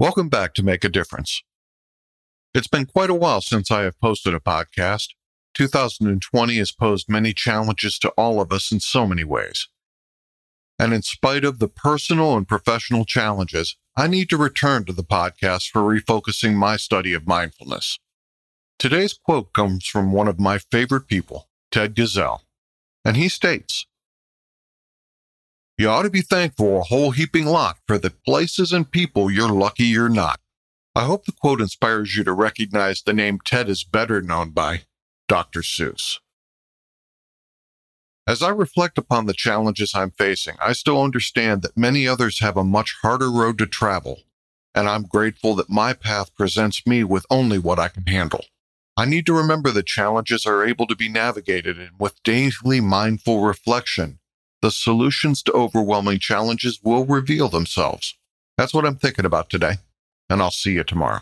Welcome back to Make a Difference. It's been quite a while since I have posted a podcast. 2020 has posed many challenges to all of us in so many ways. And in spite of the personal and professional challenges, I need to return to the podcast for refocusing my study of mindfulness. Today's quote comes from one of my favorite people, Ted Geisel, and he states, You ought to be thankful a whole heaping lot for the places and people you're lucky you're not. I hope the quote inspires you to recognize the name Ted is better known by Dr. Seuss. As I reflect upon the challenges I'm facing, I still understand that many others have a much harder road to travel, and I'm grateful that my path presents me with only what I can handle. I need to remember that challenges are able to be navigated, and with daily mindful reflection, the solutions to overwhelming challenges will reveal themselves. That's what I'm thinking about today, and I'll see you tomorrow.